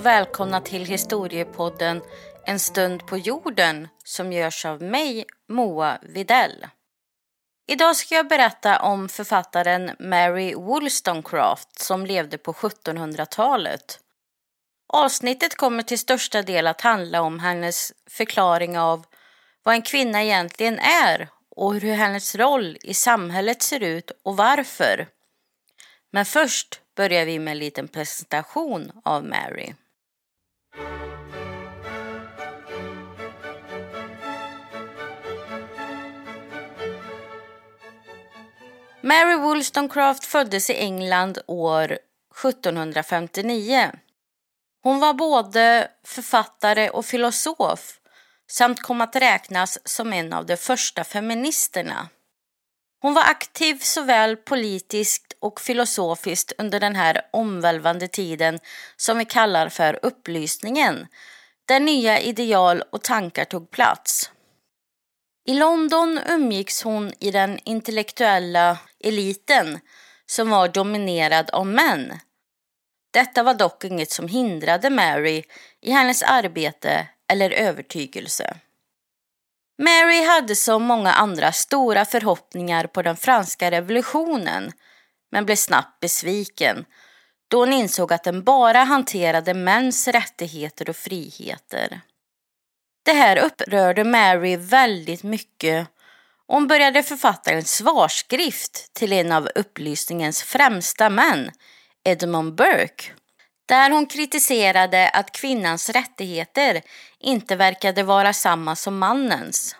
och välkomna till historiepodden En stund på jorden som görs av mig, Moa Videll. Idag ska jag berätta om författaren Mary Wollstonecraft som levde på 1700-talet. Avsnittet kommer till största del att handla om hennes förklaring av vad en kvinna egentligen är och hur hennes roll i samhället ser ut och varför. Men först börjar vi med en liten presentation av Mary. Mary Wollstonecraft föddes i England år 1759. Hon var både författare och filosof samt kom att räknas som en av de första feministerna. Hon var aktiv såväl politiskt och filosofiskt under den här omvälvande tiden som vi kallar för upplysningen, där nya ideal och tankar tog plats. I London umgicks hon i den intellektuella eliten som var dominerad av män. Detta var dock inget som hindrade Mary i hennes arbete eller övertygelse. Mary hade som många andra stora förhoppningar på den franska revolutionen men blev snabbt besviken då hon insåg att den bara hanterade mäns rättigheter och friheter. Det här upprörde Mary väldigt mycket och hon började författa en svarskrift till en av upplysningens främsta män, Edmund Burke där hon kritiserade att kvinnans rättigheter inte verkade vara samma som mannens.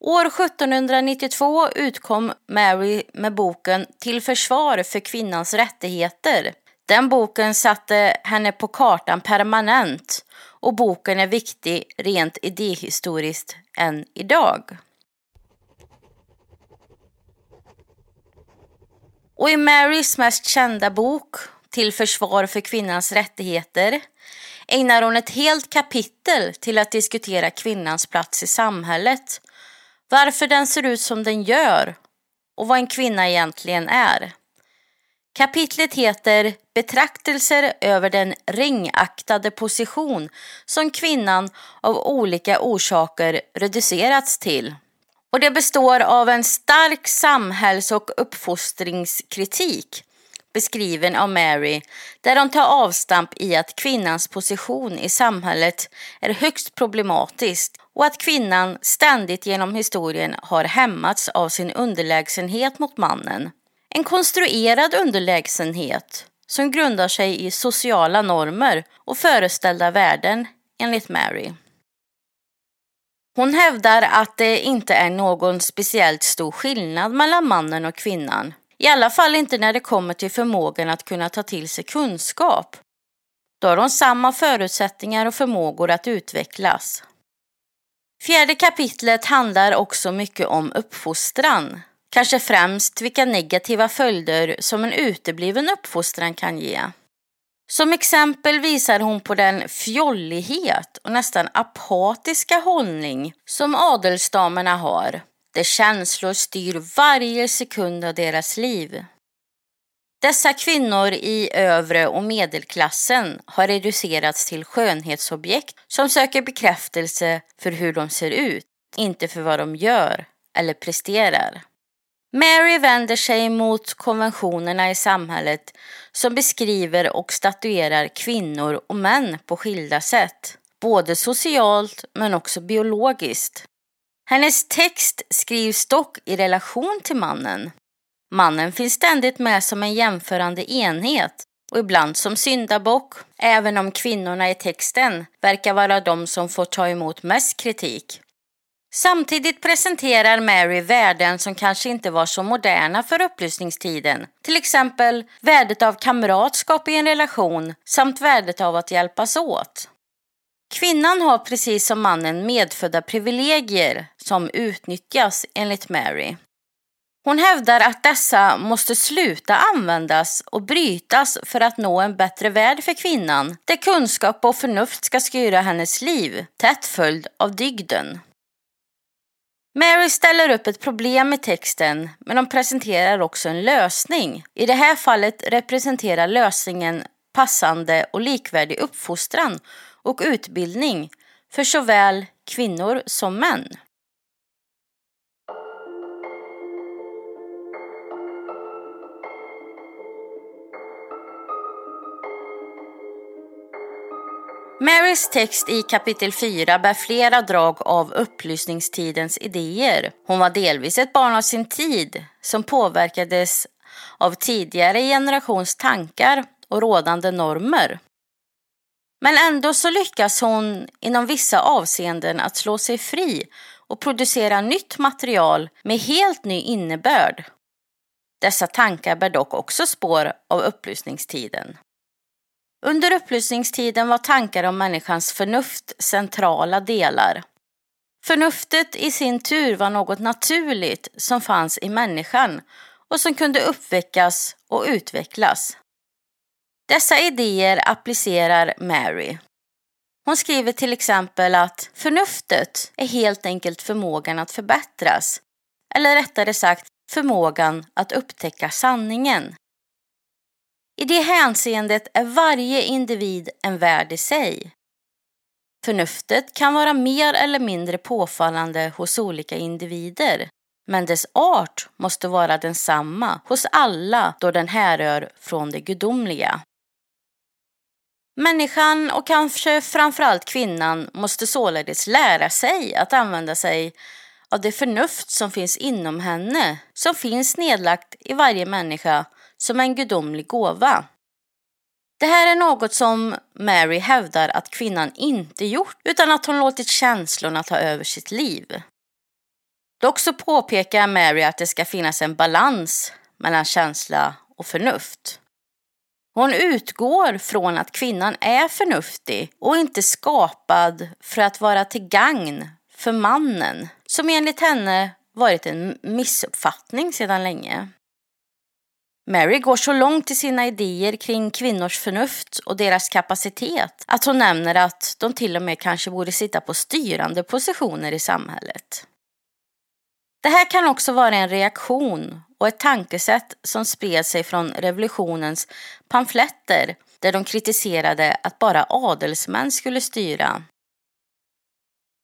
År 1792 utkom Mary med boken Till försvar för kvinnans rättigheter. Den boken satte henne på kartan permanent och boken är viktig rent idéhistoriskt än idag. Och i Marys mest kända bok till försvar för kvinnans rättigheter ägnar hon ett helt kapitel till att diskutera kvinnans plats i samhället, varför den ser ut som den gör och vad en kvinna egentligen är. Kapitlet heter Betraktelser över den ringaktade position som kvinnan av olika orsaker reducerats till. Och det består av en stark samhälls och uppfostringskritik beskriven av Mary där de tar avstamp i att kvinnans position i samhället är högst problematisk och att kvinnan ständigt genom historien har hämmats av sin underlägsenhet mot mannen. En konstruerad underlägsenhet som grundar sig i sociala normer och föreställda värden enligt Mary. Hon hävdar att det inte är någon speciellt stor skillnad mellan mannen och kvinnan i alla fall inte när det kommer till förmågan att kunna ta till sig kunskap. Då har de samma förutsättningar och förmågor att utvecklas. Fjärde kapitlet handlar också mycket om uppfostran. Kanske främst vilka negativa följder som en utebliven uppfostran kan ge. Som exempel visar hon på den fjollighet och nästan apatiska hållning som adelsdamerna har där känslor styr varje sekund av deras liv. Dessa kvinnor i övre och medelklassen har reducerats till skönhetsobjekt som söker bekräftelse för hur de ser ut, inte för vad de gör eller presterar. Mary vänder sig mot konventionerna i samhället som beskriver och statuerar kvinnor och män på skilda sätt, både socialt men också biologiskt. Hennes text skrivs dock i relation till mannen. Mannen finns ständigt med som en jämförande enhet och ibland som syndabock, även om kvinnorna i texten verkar vara de som får ta emot mest kritik. Samtidigt presenterar Mary värden som kanske inte var så moderna för upplysningstiden. Till exempel värdet av kamratskap i en relation samt värdet av att hjälpas åt. Kvinnan har precis som mannen medfödda privilegier som utnyttjas enligt Mary. Hon hävdar att dessa måste sluta användas och brytas för att nå en bättre värld för kvinnan, där kunskap och förnuft ska styra hennes liv, tätt följd av dygden. Mary ställer upp ett problem i texten, men de presenterar också en lösning. I det här fallet representerar lösningen passande och likvärdig uppfostran och utbildning för såväl kvinnor som män. Marys text i kapitel 4 bär flera drag av upplysningstidens idéer. Hon var delvis ett barn av sin tid som påverkades av tidigare generations tankar och rådande normer. Men ändå så lyckas hon inom vissa avseenden att slå sig fri och producera nytt material med helt ny innebörd. Dessa tankar bär dock också spår av upplysningstiden. Under upplysningstiden var tankar om människans förnuft centrala delar. Förnuftet i sin tur var något naturligt som fanns i människan och som kunde uppväckas och utvecklas. Dessa idéer applicerar Mary. Hon skriver till exempel att förnuftet är helt enkelt förmågan att förbättras, eller rättare sagt förmågan att upptäcka sanningen. I det hänseendet är varje individ en värld i sig. Förnuftet kan vara mer eller mindre påfallande hos olika individer, men dess art måste vara densamma hos alla då den härrör från det gudomliga. Människan och kanske framförallt kvinnan måste således lära sig att använda sig av det förnuft som finns inom henne, som finns nedlagt i varje människa som en gudomlig gåva. Det här är något som Mary hävdar att kvinnan inte gjort utan att hon låtit känslorna ta över sitt liv. Dock så påpekar Mary att det ska finnas en balans mellan känsla och förnuft. Hon utgår från att kvinnan är förnuftig och inte skapad för att vara till gagn för mannen, som enligt henne varit en missuppfattning sedan länge. Mary går så långt i sina idéer kring kvinnors förnuft och deras kapacitet att hon nämner att de till och med kanske borde sitta på styrande positioner i samhället. Det här kan också vara en reaktion och ett tankesätt som spred sig från revolutionens pamfletter där de kritiserade att bara adelsmän skulle styra.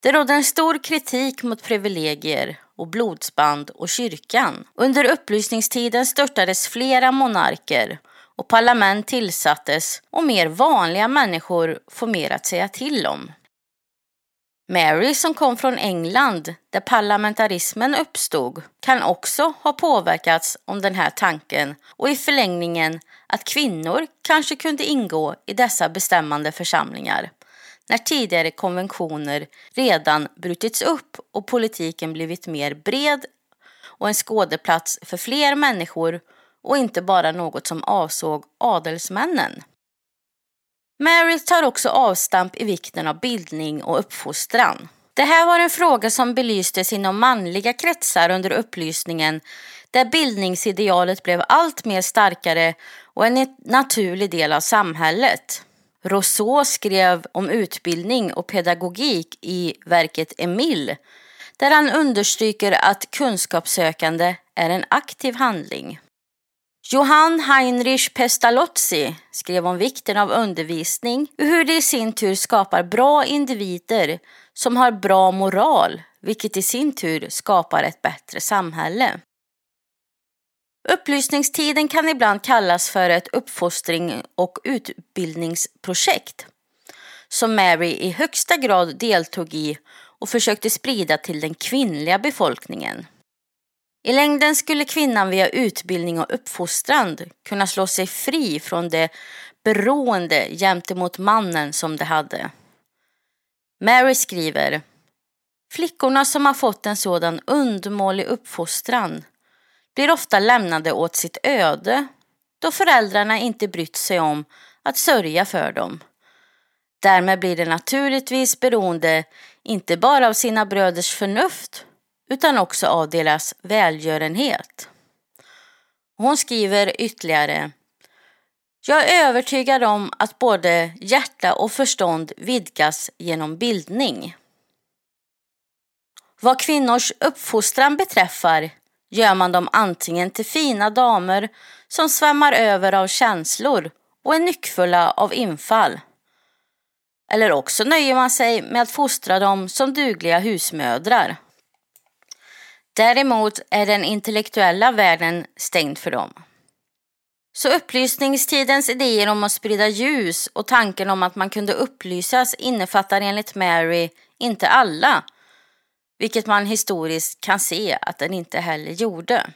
Det rådde en stor kritik mot privilegier och blodsband och kyrkan. Under upplysningstiden störtades flera monarker och parlament tillsattes och mer vanliga människor får mer att säga till om. Mary som kom från England där parlamentarismen uppstod kan också ha påverkats om den här tanken och i förlängningen att kvinnor kanske kunde ingå i dessa bestämmande församlingar när tidigare konventioner redan brutits upp och politiken blivit mer bred och en skådeplats för fler människor och inte bara något som avsåg adelsmännen. Mary tar också avstamp i vikten av bildning och uppfostran. Det här var en fråga som belystes inom manliga kretsar under upplysningen där bildningsidealet blev allt mer starkare och en naturlig del av samhället. Rousseau skrev om utbildning och pedagogik i verket Emile där han understryker att kunskapssökande är en aktiv handling. Johann Heinrich Pestalozzi skrev om vikten av undervisning och hur det i sin tur skapar bra individer som har bra moral, vilket i sin tur skapar ett bättre samhälle. Upplysningstiden kan ibland kallas för ett uppfostring och utbildningsprojekt som Mary i högsta grad deltog i och försökte sprida till den kvinnliga befolkningen. I längden skulle kvinnan via utbildning och uppfostran kunna slå sig fri från det beroende gentemot mannen som de hade. Mary skriver Flickorna som har fått en sådan undermålig uppfostran blir ofta lämnade åt sitt öde då föräldrarna inte brytt sig om att sörja för dem. Därmed blir de naturligtvis beroende inte bara av sina bröders förnuft utan också av deras välgörenhet. Hon skriver ytterligare jag är övertygad om att både hjärta och förstånd vidgas genom bildning. Vad kvinnors uppfostran beträffar gör man dem antingen till fina damer som svämmar över av känslor och är nyckfulla av infall. Eller också nöjer man sig med att fostra dem som dugliga husmödrar. Däremot är den intellektuella världen stängd för dem. Så upplysningstidens idéer om att sprida ljus och tanken om att man kunde upplysas innefattar enligt Mary inte alla, vilket man historiskt kan se att den inte heller gjorde.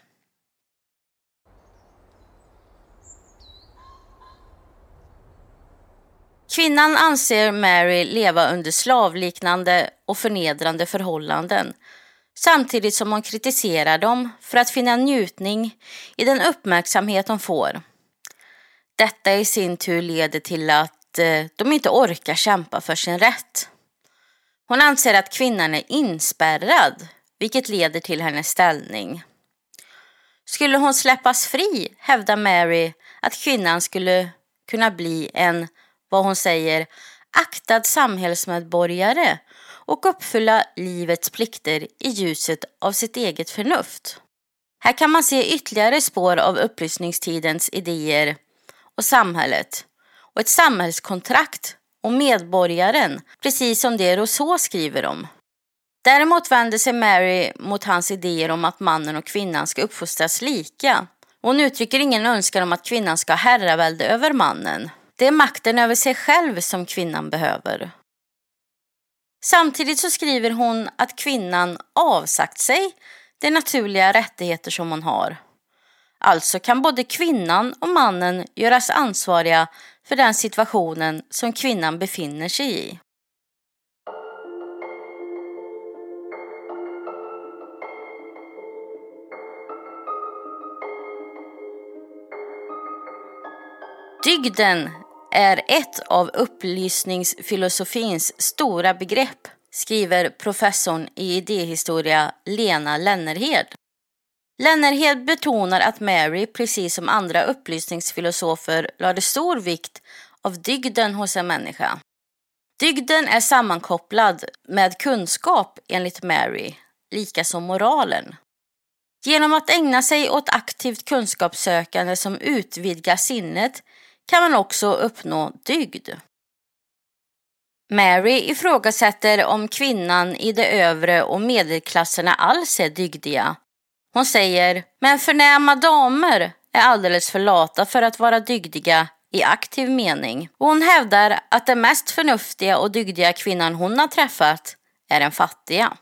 Kvinnan anser Mary leva under slavliknande och förnedrande förhållanden samtidigt som hon kritiserar dem för att finna njutning i den uppmärksamhet de får. Detta i sin tur leder till att eh, de inte orkar kämpa för sin rätt. Hon anser att kvinnan är inspärrad, vilket leder till hennes ställning. Skulle hon släppas fri hävdar Mary att kvinnan skulle kunna bli en, vad hon säger, aktad samhällsmedborgare och uppfylla livets plikter i ljuset av sitt eget förnuft. Här kan man se ytterligare spår av upplysningstidens idéer och samhället och ett samhällskontrakt och medborgaren, precis som det Rousseau skriver om. Däremot vänder sig Mary mot hans idéer om att mannen och kvinnan ska uppfostras lika. Hon uttrycker ingen önskan om att kvinnan ska ha herravälde över mannen. Det är makten över sig själv som kvinnan behöver. Samtidigt så skriver hon att kvinnan avsagt sig de naturliga rättigheter som hon har. Alltså kan både kvinnan och mannen göras ansvariga för den situationen som kvinnan befinner sig i. Dygden är ett av upplysningsfilosofins stora begrepp, skriver professorn i idéhistoria Lena Lennerhed. Lennerhed betonar att Mary, precis som andra upplysningsfilosofer, lade stor vikt av dygden hos en människa. Dygden är sammankopplad med kunskap enligt Mary, lika som moralen. Genom att ägna sig åt aktivt kunskapssökande som utvidgar sinnet kan man också uppnå dygd. Mary ifrågasätter om kvinnan i de övre och medelklasserna alls är dygdiga. Hon säger, men förnäma damer är alldeles för lata för att vara dygdiga i aktiv mening. Och hon hävdar att den mest förnuftiga och dygdiga kvinnan hon har träffat är den fattiga.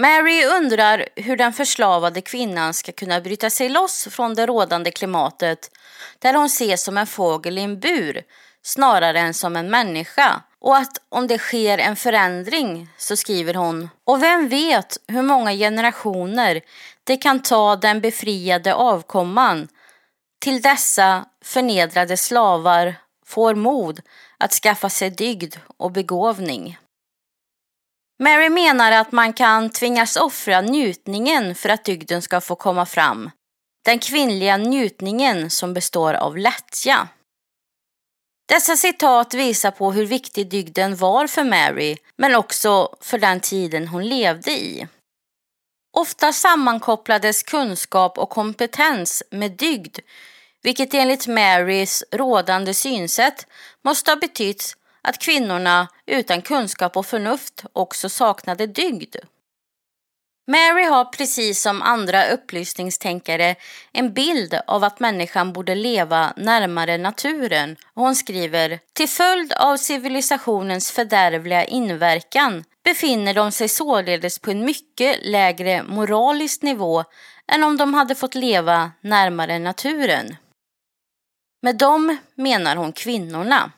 Mary undrar hur den förslavade kvinnan ska kunna bryta sig loss från det rådande klimatet där hon ses som en fågel i en bur snarare än som en människa och att om det sker en förändring så skriver hon och vem vet hur många generationer inte kan ta den befriade avkomman till dessa förnedrade slavar får mod att skaffa sig dygd och begåvning. Mary menar att man kan tvingas offra njutningen för att dygden ska få komma fram. Den kvinnliga njutningen som består av lättja. Dessa citat visar på hur viktig dygden var för Mary, men också för den tiden hon levde i. Ofta sammankopplades kunskap och kompetens med dygd, vilket enligt Marys rådande synsätt måste ha betytt att kvinnorna utan kunskap och förnuft också saknade dygd. Mary har precis som andra upplysningstänkare en bild av att människan borde leva närmare naturen och hon skriver Till följd av civilisationens fördärvliga inverkan befinner de sig således på en mycket lägre moralisk nivå än om de hade fått leva närmare naturen. Med dem menar hon kvinnorna.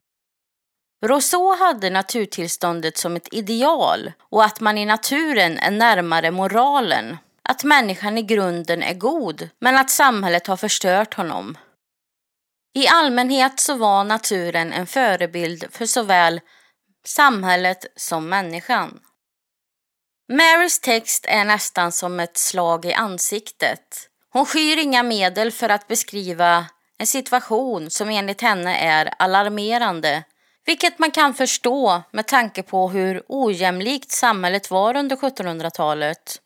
Rousseau hade naturtillståndet som ett ideal och att man i naturen är närmare moralen. Att människan i grunden är god, men att samhället har förstört honom. I allmänhet så var naturen en förebild för såväl samhället som människan. Marys text är nästan som ett slag i ansiktet. Hon skyr inga medel för att beskriva en situation som enligt henne är alarmerande vilket man kan förstå med tanke på hur ojämlikt samhället var under 1700-talet.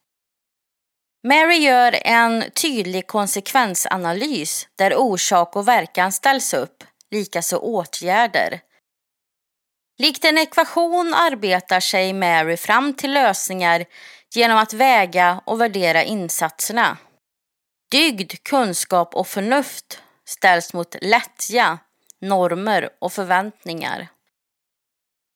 Mary gör en tydlig konsekvensanalys där orsak och verkan ställs upp, likaså åtgärder. Likt en ekvation arbetar sig Mary fram till lösningar genom att väga och värdera insatserna. Dygd, kunskap och förnuft ställs mot lättja, normer och förväntningar.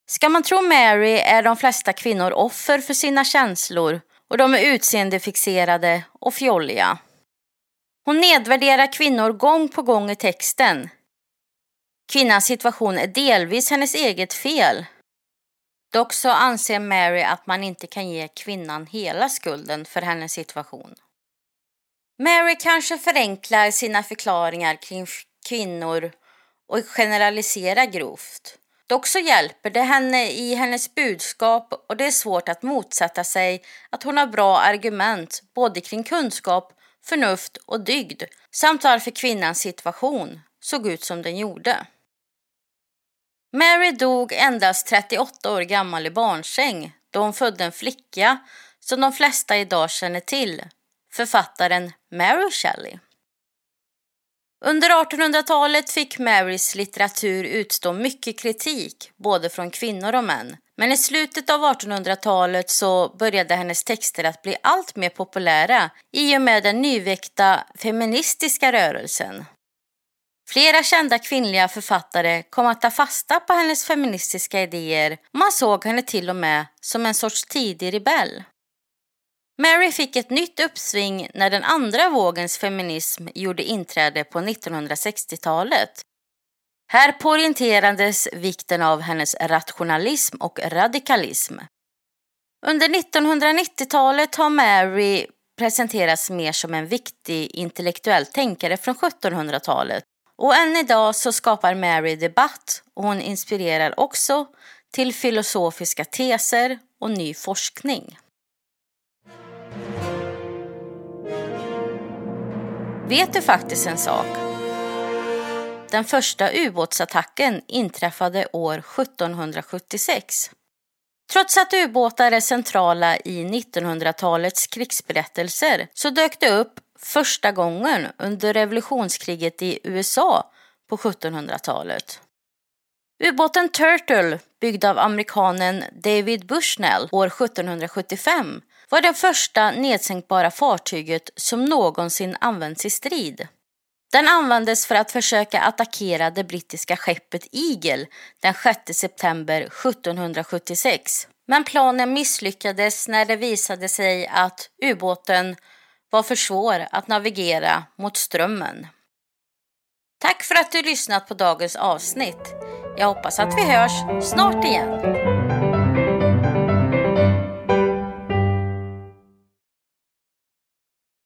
Ska man tro Mary är de flesta kvinnor offer för sina känslor och de är utseendefixerade och fjolliga. Hon nedvärderar kvinnor gång på gång i texten. Kvinnans situation är delvis hennes eget fel. Dock så anser Mary att man inte kan ge kvinnan hela skulden för hennes situation. Mary kanske förenklar sina förklaringar kring kvinnor och generalisera grovt. Dock så hjälper det henne i hennes budskap och det är svårt att motsätta sig att hon har bra argument både kring kunskap, förnuft och dygd samt varför kvinnans situation såg ut som den gjorde. Mary dog endast 38 år gammal i barnsäng då hon födde en flicka som de flesta idag känner till, författaren Mary Shelley. Under 1800-talet fick Marys litteratur utstå mycket kritik, både från kvinnor och män. Men i slutet av 1800-talet så började hennes texter att bli allt mer populära i och med den nyväckta feministiska rörelsen. Flera kända kvinnliga författare kom att ta fasta på hennes feministiska idéer och man såg henne till och med som en sorts tidig rebell. Mary fick ett nytt uppsving när den andra vågens feminism gjorde inträde på 1960-talet. Här poängterades vikten av hennes rationalism och radikalism. Under 1990-talet har Mary presenterats mer som en viktig intellektuell tänkare från 1700-talet och än idag så skapar Mary debatt och hon inspirerar också till filosofiska teser och ny forskning. Vet du faktiskt en sak? Den första ubåtsattacken inträffade år 1776. Trots att ubåtar är centrala i 1900-talets krigsberättelser så dök det upp första gången under revolutionskriget i USA på 1700-talet. Ubåten Turtle, byggd av amerikanen David Bushnell år 1775, var det första nedsänkbara fartyget som någonsin använts i strid. Den användes för att försöka attackera det brittiska skeppet Eagle den 6 september 1776. Men planen misslyckades när det visade sig att ubåten var för svår att navigera mot strömmen. Tack för att du lyssnat på dagens avsnitt. Jag hoppas att vi hörs snart igen.